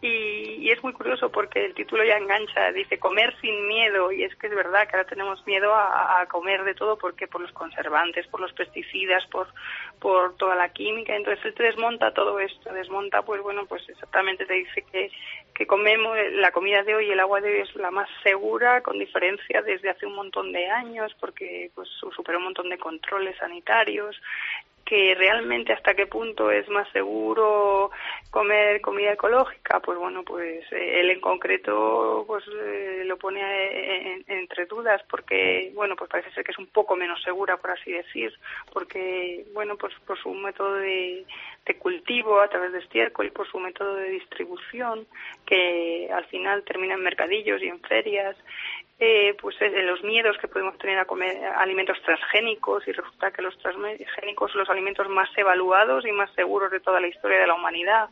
y, es muy curioso porque el título ya engancha, dice comer sin miedo, y es que es verdad que ahora tenemos miedo a, comer de todo porque por los conservantes, por los pesticidas, por, por toda la química, entonces él te desmonta todo esto, desmonta pues bueno, pues exactamente te dice que, que comemos, la comida de hoy y el agua de hoy es la más segura, con diferencia desde hace un montón de años, porque pues supera un montón de controles sanitarios, que realmente hasta qué punto es más seguro comer comida ecológica, pues bueno, pues eh, él en concreto pues eh, lo pone entre dudas porque bueno, pues parece ser que es un poco menos segura por así decir, porque bueno, pues por su método de, de cultivo a través de estiércol y por su método de distribución que al final termina en mercadillos y en ferias eh, pues de los miedos que podemos tener a comer alimentos transgénicos y resulta que los transgénicos son los alimentos más evaluados y más seguros de toda la historia de la humanidad.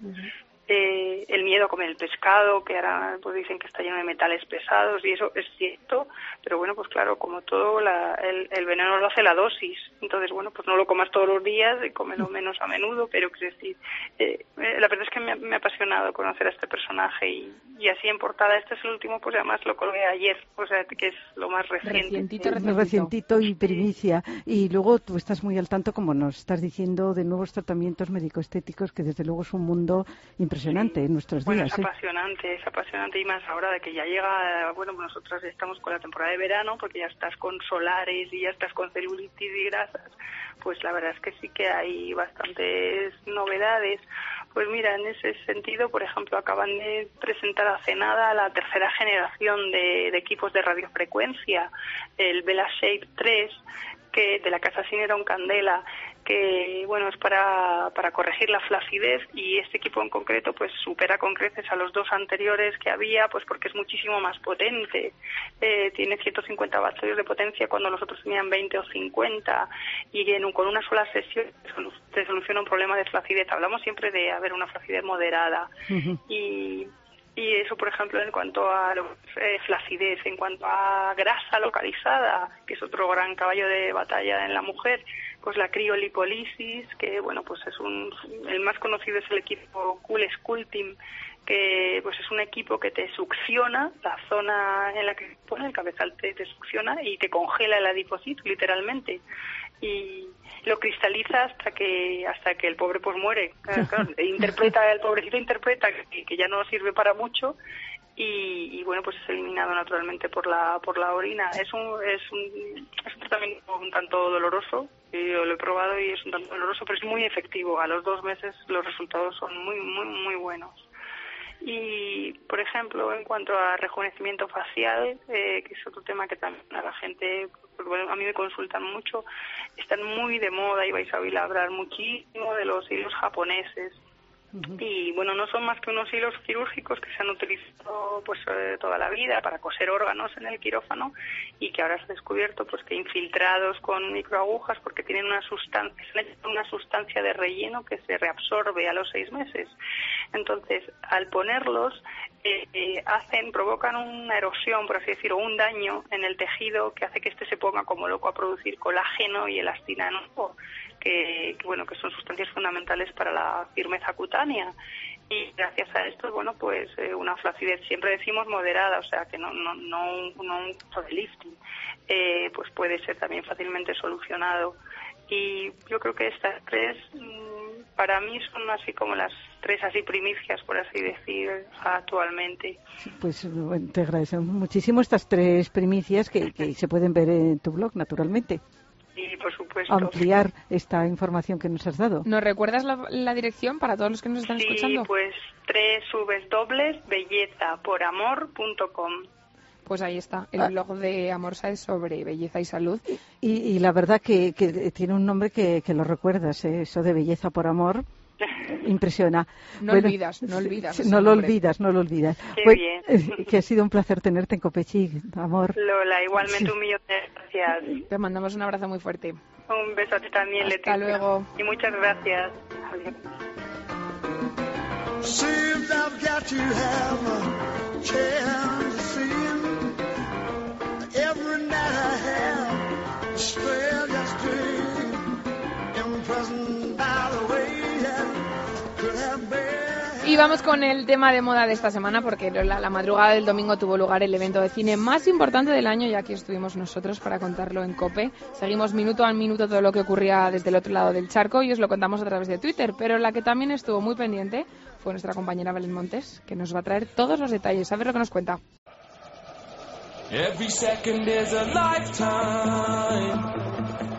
Eh, el miedo a comer el pescado, que ahora pues dicen que está lleno de metales pesados y eso es cierto, pero bueno, pues claro, como todo, el, veneno lo hace la dosis, entonces bueno, pues no lo comas todos los días y cómelo menos a menudo, pero es decir, eh, eh, la verdad es que me, ha apasionado conocer a este personaje y, así en portada, este es el último, pues además lo colgué ayer, o sea, que es lo más reciente.
Recientito, recientito. y primicia. Y luego tú estás muy al tanto, como nos estás diciendo, de nuevos tratamientos médico-estéticos, que desde luego es un mundo impresionante en nuestros
bueno,
días.
Es ¿eh? apasionante, es apasionante y más ahora de que ya llega, bueno, nosotros estamos con la temporada de verano porque ya estás con solares y ya estás con celulitis y grasas, pues la verdad es que sí que hay bastantes novedades. Pues mira, en ese sentido, por ejemplo, acaban de presentar hace nada la tercera generación de, de equipos de radiofrecuencia, el Bella Shape 3, que de la casa Cineron Candela que bueno es para, para corregir la flacidez y este equipo en concreto pues supera con creces a los dos anteriores que había pues porque es muchísimo más potente. Eh, tiene 150 vatios de potencia cuando los otros tenían 20 o 50 y en, con una sola sesión se soluciona un problema de flacidez. Hablamos siempre de haber una flacidez moderada y y eso, por ejemplo, en cuanto a eh, flacidez, en cuanto a grasa localizada, que es otro gran caballo de batalla en la mujer, pues la criolipolisis, que bueno, pues es un, el más conocido es el equipo Cool Sculpting, que pues es un equipo que te succiona la zona en la que pone el cabezal te, succiona y te congela el adipocito literalmente. Y lo cristaliza hasta que hasta que el pobre pues muere. Interpreta el pobrecito interpreta que, que ya no sirve para mucho y, bueno pues es eliminado naturalmente por la por la orina. Es un es un, es un tratamiento un tanto doloroso yo lo he probado y es un doloroso pero es muy efectivo. A los dos meses los resultados son muy muy muy buenos. Y por ejemplo en cuanto a rejuvenecimiento facial eh, que es otro tema que también a la gente pues, a mí me consultan mucho están muy de moda y vais a oír hablar muchísimo de los hilos japoneses y bueno, no son más que unos hilos quirúrgicos que se han utilizado pues eh, toda la vida para coser órganos en el quirófano y que ahora se ha descubierto pues que infiltrados con microagujas porque tienen una sustancia, una sustancia de relleno que se reabsorbe a los seis meses. Entonces, al ponerlos, eh, eh, hacen, provocan una erosión, por así decirlo, un daño en el tejido que hace que éste se ponga como loco a producir colágeno y elastina nuevo que, bueno, que son sustancias fundamentales para la firmeza cutánea. Y gracias a esto, bueno, pues eh, una flacidez, siempre decimos moderada, o sea, que no, no, no, un uso de lifting, eh, pues puede ser también fácilmente solucionado. Y yo creo que estas tres, mm, para mí, son así como las tres así primicias, por así decir, actualmente.
Pues te agradecemos muchísimo estas tres primicias que, que se pueden ver en tu blog, naturalmente
por supuesto.
ampliar esta información que nos has dado.
¿Nos recuerdas la, dirección para todos los que nos están
sí,
escuchando?
pues www.bellezaporamor.com
pues ahí está, el ah. blog de Amorsa es sobre belleza y salud.
Y, la verdad que, tiene un nombre que, lo recuerdas, ¿eh? eso de belleza por amor impresiona.
No olvidas, no olvidas.
No lo olvidas, no lo olvidas.
Qué bien.
Eh, que ha sido un placer tenerte en Copechic, amor.
Lola, igualmente un millón de gracias.
Te mandamos un abrazo muy fuerte.
Un beso a ti también,
Hasta luego.
Y muchas gracias.
Y vamos con el tema de moda de esta semana porque la, madrugada del domingo tuvo lugar el evento de cine más importante del año y aquí estuvimos nosotros para contarlo en COPE. Seguimos minuto a minuto todo lo que ocurría desde el otro lado del charco y os lo contamos a través de Twitter, pero la que también estuvo muy pendiente fue nuestra compañera Belén Montes, que nos va a traer todos los detalles. A ver lo que nos cuenta.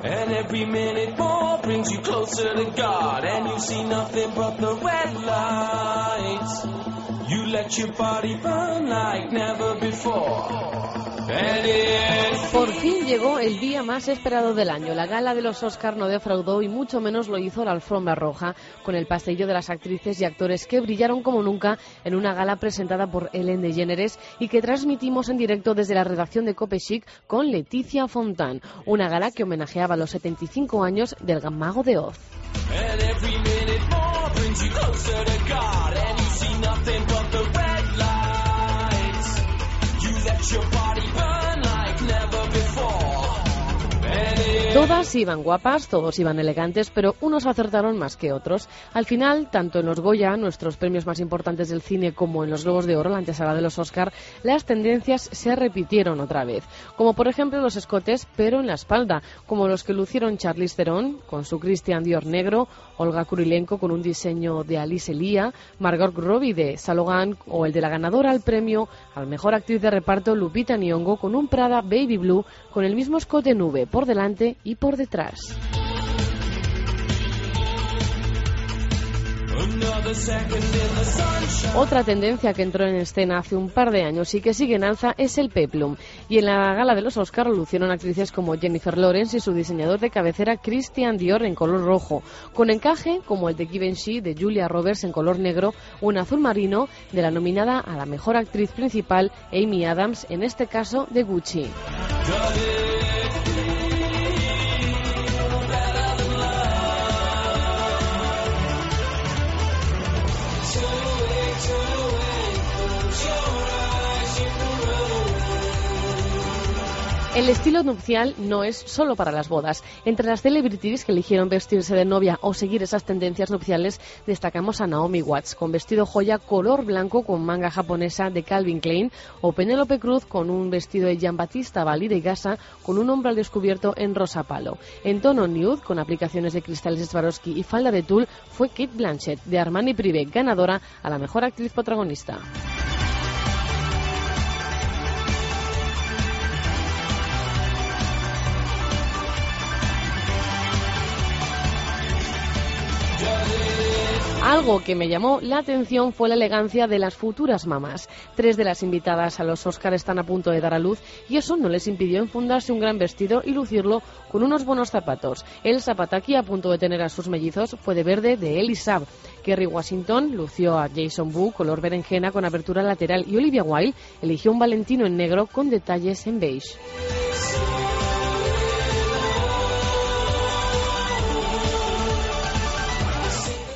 And every minute more brings you closer to God. And you see nothing but the red lights. You let your body burn like never before. Por fin llegó el día más esperado del año. La gala de los Oscar no defraudó y mucho menos lo hizo la alfombra roja, con el pastelillo de las actrices y actores que brillaron como nunca en una gala presentada por Ellen DeGeneres y que transmitimos en directo desde la redacción de Cope Chic con Leticia Fontán. Una gala que homenajeaba los 75 años del Mago de Oz.
Todas iban guapas, todos iban elegantes, pero unos acertaron más que otros. Al final, tanto en los Goya, nuestros premios más importantes del cine, como en los Globos de Oro, la antesala de los Oscar, las tendencias se repitieron otra vez. Como por ejemplo los escotes, pero en la espalda, como los que lucieron Charlize Theron con su Christian Dior negro, Olga Kurilenko con un diseño de Alice Elia, Margot Robbie de Salogan o el de la ganadora al premio al mejor actriz de reparto Lupita Nyong'o con un Prada Baby Blue con el mismo escote nube por delante y por detrás. Otra tendencia que entró en escena hace un par de años y que sigue en alza es el peplum. Y en la gala de los Oscars lucieron actrices como Jennifer Lawrence y su diseñador de cabecera Christian Dior en color rojo, con encaje como el de Givenchy de Julia Roberts en color negro o en azul marino de la nominada a la mejor actriz principal Amy Adams, en este caso de Gucci. El estilo nupcial no es solo para las bodas. Entre las celebrities que eligieron vestirse de novia o seguir esas tendencias nupciales, destacamos a Naomi Watts con vestido joya color blanco con manga japonesa de Calvin Klein o Penélope Cruz con un vestido de Jean Battista Bali de Gasa con un hombro al descubierto en rosa palo. En tono nude, con aplicaciones de cristales Swarovski y falda de tul, fue Kate Blanchett de Armani Privé ganadora a la mejor actriz protagonista. Algo que me llamó la atención fue la elegancia de las futuras mamás. Tres de las invitadas a los Oscars están a punto de dar a luz y eso no les impidió enfundarse un gran vestido y lucirlo con unos buenos zapatos. El zapataki a punto de tener a sus mellizos fue de verde de Elisab. Kerry Washington lució a Jason Wu color berenjena con abertura lateral y Olivia Wilde eligió un Valentino en negro con detalles en beige.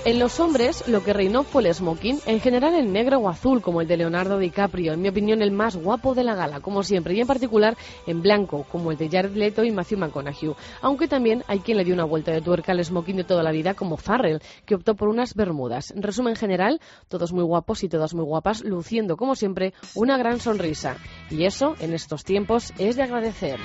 En los hombres lo que reinó fue el smoking, en general el negro o azul como el de Leonardo DiCaprio, en mi opinión el más guapo de la gala, como siempre, y en particular en blanco, como el de Jared Leto y Matthew McConaughey, aunque también hay quien le dio una vuelta de tuerca al smoking de toda la vida como Farrell, que optó por unas bermudas. En resumen general, todos muy guapos y todas muy guapas, luciendo como siempre una gran sonrisa. Y eso, en estos tiempos, es de agradecer.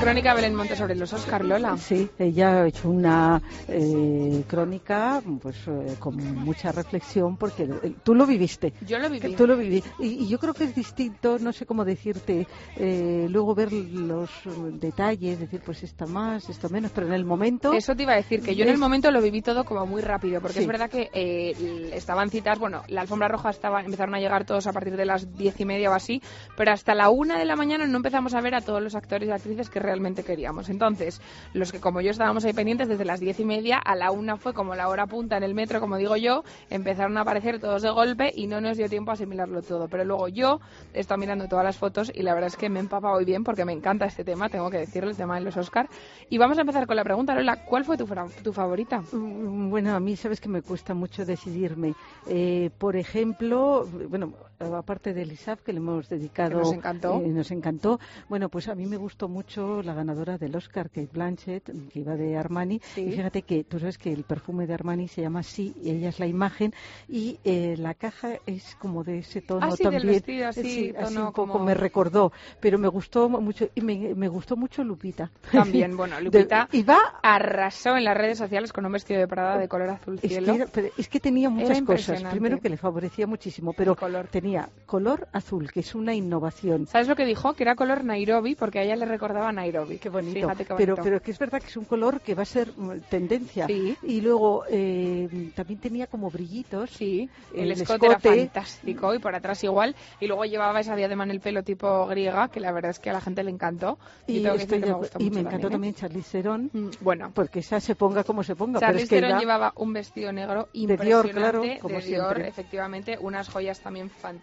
Crónica Belén Monte sobre los Oscar, Lola.
Sí, ella ha hecho una eh, crónica pues eh, con mucha reflexión porque eh, tú lo viviste.
Yo lo viví.
Tú lo viví. Y, y yo creo que es distinto, no sé cómo decirte, eh, luego ver los detalles, decir pues esto más, esto menos, pero en el momento...
Eso te iba a decir, que yo en el momento lo viví todo como muy rápido, porque
Sí.
es verdad que eh, estaban citas, bueno, la alfombra roja estaba, empezaron a llegar todos a partir de las diez y media o así, pero hasta la una de la mañana no empezamos a ver a todos los actores y actrices que realmente queríamos. Entonces, los que como yo estábamos ahí pendientes desde las diez y media, a la una fue como la hora punta en el metro, como digo yo, empezaron a aparecer todos de golpe y no nos dio tiempo a asimilarlo todo. Pero luego yo he estado mirando todas las fotos y la verdad es que me he empapado hoy bien porque me encanta este tema, tengo que decirlo, el tema de los Oscar. Y vamos a empezar con la pregunta, Lola, ¿cuál fue tu, tu favorita?
Mm, bueno, a mí sabes que me cuesta mucho decidirme. Eh, por ejemplo, bueno, aparte del ISAF que le hemos dedicado.
nos encantó.
Eh, nos encantó. Bueno, pues a mí me gustó mucho la ganadora del Oscar, Kate Blanchett, que iba de Armani. Y fíjate que tú sabes que el perfume de Armani se llama Sí, y ella es la imagen, y eh, la caja es como de ese tono
ah,
también.
así,
un poco me recordó, pero me gustó mucho, y me, gustó mucho Lupita.
También, bueno, Lupita iba arrasó en las redes sociales con un vestido de Prada de color azul cielo.
Es que, tenía muchas cosas. Primero que le favorecía muchísimo, pero tenía color azul, que es una innovación.
¿Sabes lo que dijo? Que era color Nairobi, porque a ella le recordaba Nairobi.
Qué bonito. Pero, pero que es verdad que es un color que va a ser mm, tendencia.
Sí.
Y luego eh, también tenía como brillitos.
Sí, el, escote, era fantástico y por atrás igual. Y luego llevaba esa diadema en el pelo tipo griega, que la verdad es que a la gente le encantó.
Y, me, encantó también, Charlie Charlize mm, bueno. Porque esa se ponga como se ponga.
Charlize
pero es
que llevaba un vestido negro impresionante. De Dior, claro, como de Dior, efectivamente. Unas joyas también fantásticas.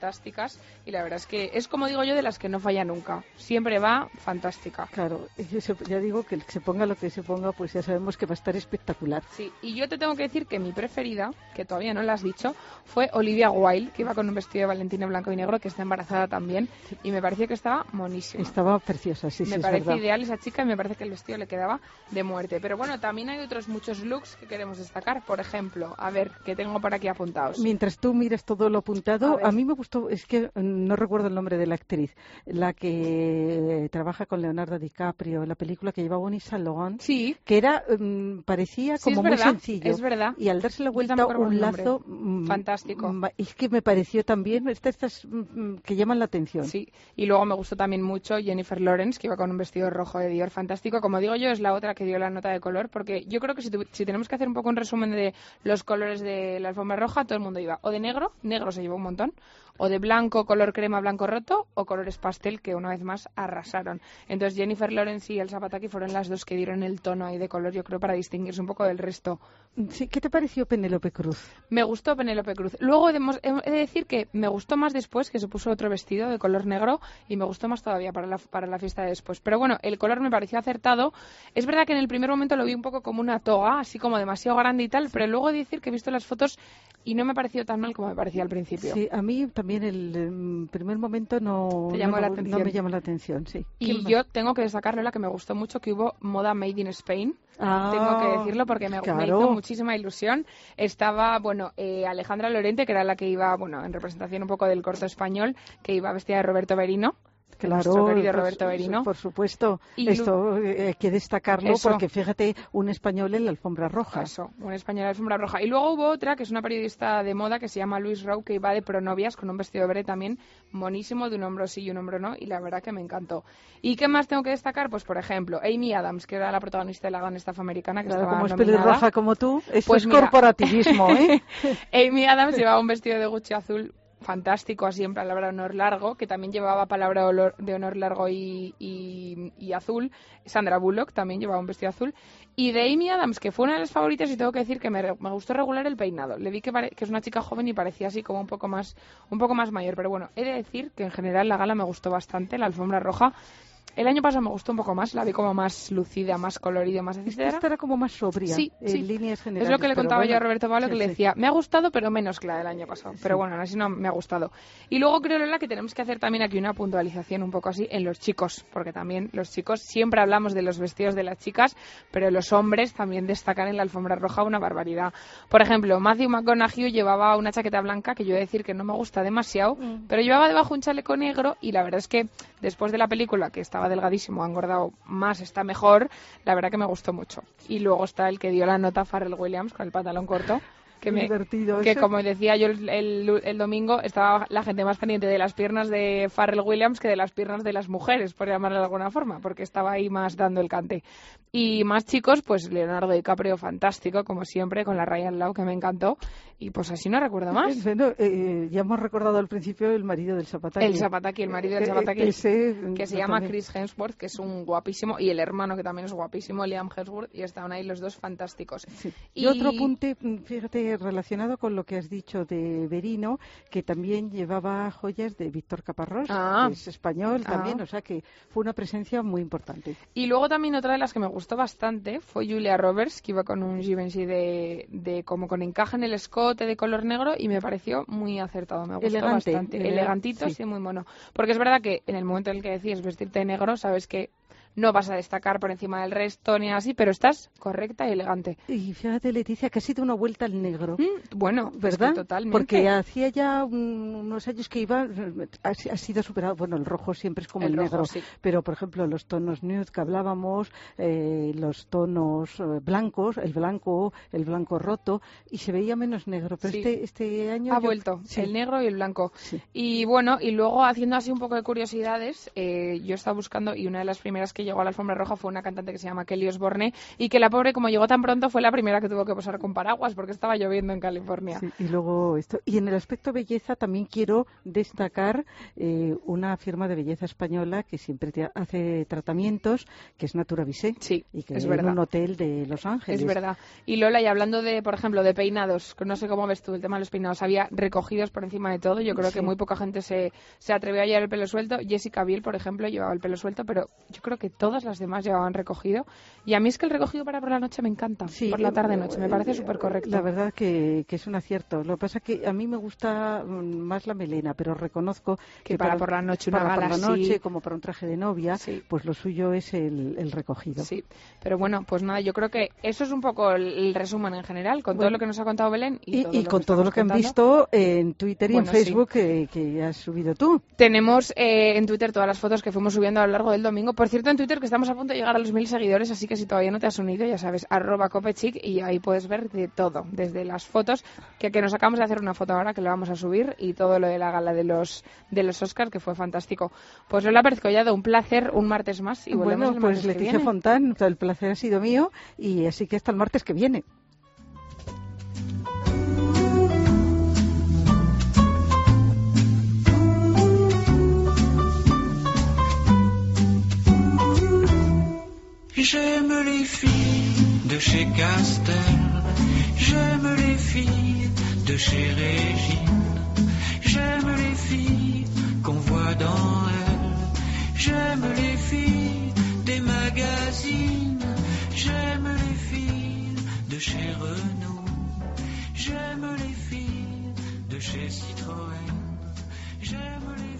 Y la verdad es que es como digo yo, de las que no falla nunca. Siempre va fantástica.
Claro, ya digo que se ponga lo que se ponga, pues ya sabemos que va a estar espectacular.
Sí, y yo te tengo que decir que mi preferida, que todavía no la has dicho, fue Olivia Wilde, que iba con un vestido de Valentina blanco y negro, que está embarazada también. Y me pareció que estaba monísima.
Estaba preciosa, sí,
me
sí.
Me parece ideal esa chica y me parece que el vestido le quedaba de muerte. Pero bueno, también hay otros muchos looks que queremos destacar. Por ejemplo, a ver, que tengo por aquí apuntados.
Mientras tú mires todo lo apuntado, a, mí me es que no recuerdo el nombre de la actriz, la que trabaja con Leonardo DiCaprio, la película que llevaba Bonnie Logan,
sí.
que era mm, parecía como muy sencillo.
Es verdad.
Y al darse la vuelta un lazo
mm, fantástico.
Es que me pareció también estas, mm, que llaman la atención.
Sí. Y luego me gustó también mucho Jennifer Lawrence, que iba con un vestido rojo de Dior fantástico. Como digo yo, es la otra que dio la nota de color, porque yo creo que si, si tenemos que hacer un poco un resumen de los colores de la alfombra roja, todo el mundo iba o de negro, negro se llevó un montón, o de blanco, color crema, blanco roto, o colores pastel, que una vez más arrasaron. Entonces Jennifer Lawrence y el Zapataki fueron las dos que dieron el tono ahí de color, yo creo, para distinguirse un poco del resto.
Sí, ¿Qué te pareció Penélope Cruz?
Me gustó Penélope Cruz. Luego he de decir que me gustó más después, que se puso otro vestido de color negro, y me gustó más todavía para la, para la fiesta de después. Pero bueno, el color me pareció acertado. Es verdad que en el primer momento lo vi un poco como una toga, así como demasiado grande y tal, pero luego he de decir que he visto las fotos y no me pareció tan mal como me parecía al principio.
Sí, a mí también el primer momento no,
me llamó
la atención, sí.
Y yo tengo que destacar, la que me gustó mucho, que hubo moda Made in Spain.
Ah,
tengo que decirlo porque me, hizo muchísima ilusión. Estaba, bueno, eh, Alejandra Lorente, que era la que iba, bueno, en representación un poco del corto español, que iba vestida de Roberto Berino.
Claro,
querido Roberto Berino.
Por supuesto. Esto eh, hay que destacarlo porque fíjate, un español en la alfombra roja.
Eso, un español en la alfombra roja. Y luego hubo otra que es una periodista de moda que se llama Luis Rowe que iba de pronovias con un vestido verde también monísimo, de un hombro sí y un hombro no. Y la verdad que me encantó. ¿Y qué más tengo que destacar? Pues por ejemplo, Amy Adams, que era la protagonista de la gran estafa americana que estaba
como
es
pelirroja como tú, eso
pues
es corporativismo, ¿eh?
Amy Adams llevaba un vestido de Gucci azul fantástico, así en palabra honor largo, que también llevaba palabra de honor largo y, y, azul. Sandra Bullock también llevaba un vestido azul. Y de Amy Adams, que fue una de las favoritas, y tengo que decir que me, me gustó regular el peinado. Le vi que, que, es una chica joven y parecía así como un poco más un poco más mayor. Pero bueno, he de decir que en general la gala me gustó bastante, la alfombra roja. El año pasado me gustó un poco más, la vi como más lucida, más colorida, más etcétera.
Esta era como más sobria,
sí,
en líneas generales.
Es lo que le contaba yo a Roberto Pablo, que le decía, me ha gustado, pero menos que la del año pasado. Pero bueno, así no me ha gustado. Y luego creo, Lola, que tenemos que hacer también aquí una puntualización un poco así en los chicos, porque también los chicos, siempre hablamos de los vestidos de las chicas, pero los hombres también destacan en la alfombra roja una barbaridad. Por ejemplo, Matthew McConaughey llevaba una chaqueta blanca, que yo he de decir que no me gusta demasiado, mm. pero llevaba debajo un chaleco negro y la verdad es que después de la película, que estaba delgadísimo, engordado, más, está mejor, la verdad que me gustó mucho. Y luego está el que dio la nota Farrell Williams con el pantalón corto. Que,
me, divertido
que como decía yo el, domingo, estaba la gente más pendiente de las piernas de Farrell Williams que de las piernas de las mujeres, por llamarlo de alguna forma, porque estaba ahí más dando el cante. Y más chicos, pues Leonardo DiCaprio, fantástico, como siempre, con la Ryan Lau, que me encantó. Y pues así no recuerdo más.
Bueno, eh, ya hemos recordado al principio el marido del Zapataki.
El Zapataki, el marido del eh, Zapataki, eh, que se llama Chris Hemsworth, que es un guapísimo, y el hermano que también es guapísimo, Liam Hemsworth, y estaban ahí los dos fantásticos.
Y... otro apunte, mm, fíjate, relacionado con lo que has dicho de Berino, que también llevaba joyas de Víctor Caparrós,
ah.
que es español ah. también, o sea que fue una presencia muy importante.
Y luego también otra de las que me gustó bastante fue Julia Roberts, que iba con un Givenchy de, de como con encaje en el escote de color negro y me pareció muy acertado, me gustó bastante. Elegantito, sí. muy mono. Porque es verdad que en el momento en el que decías vestirte de negro, sabes que no vas a destacar por encima del resto ni así, pero estás correcta y elegante.
Y fíjate, Leticia, que ha sido una vuelta al negro.
Mm, bueno, ¿verdad? totalmente.
Porque hacía ya unos años que iba, ha, sido superado. Bueno, el rojo siempre es como el, negro, pero por ejemplo, los tonos nude que hablábamos, eh, los tonos eh, blancos, el blanco, el blanco roto, y se veía menos negro. Pero este, este año.
Ha vuelto, el negro y el blanco. Y bueno, y luego haciendo así un poco de curiosidades, eh, yo estaba buscando, y una de las primeras que llegó a la alfombra roja fue una cantante que se llama Kelly Osborne y que la pobre, como llegó tan pronto, fue la primera que tuvo que posar con paraguas porque estaba lloviendo en California.
y luego esto. Y en el aspecto belleza también quiero destacar eh, una firma de belleza española que siempre hace tratamientos, que es Natura Visé.
Sí,
y que
es verdad.
un hotel de Los Ángeles.
Es verdad. Y Lola, y hablando de, por ejemplo, de peinados, no sé cómo ves tú el tema de los peinados, había recogidos por encima de todo. Yo creo que muy poca gente se, se atrevió a llevar el pelo suelto. Jessica Biel, por ejemplo, llevaba el pelo suelto, pero yo creo que todas las demás llevaban recogido. Y a mí es que el recogido para por la noche me encanta, por la tarde-noche, me parece súper correcto.
La verdad que, es un acierto. Lo que pasa es que a mí me gusta mm, más la melena, pero reconozco
que, para, por la noche, una
para la noche, como para un traje de novia, pues lo suyo es el, recogido.
Sí, pero bueno, pues nada, yo creo que eso es un poco el, resumen en general, con todo lo que nos ha contado Belén
y, con todo lo que han visto en Twitter y en Facebook que, has subido tú.
Tenemos eh, en Twitter todas las fotos que fuimos subiendo a lo largo del domingo. Por cierto, en Twitter que estamos a punto de llegar a los mil seguidores, así que si todavía no te has unido, ya sabes, arroba copechic y ahí puedes ver de todo, desde las fotos, que, que nos acabamos de hacer una foto ahora que lo vamos a subir y todo lo de la gala de los de los Oscars, que fue fantástico. Pues Lola Pérez Collado, un placer, un martes más y volvemos
bueno, pues Leticia Fontán, el placer ha sido mío y así que hasta el martes que viene.
J'aime les filles de chez Castel, j'aime les filles de chez Régine, j'aime les filles qu'on voit dans elle, j'aime les filles des magazines, j'aime les filles de chez Renault, j'aime les filles de chez Citroën, j'aime les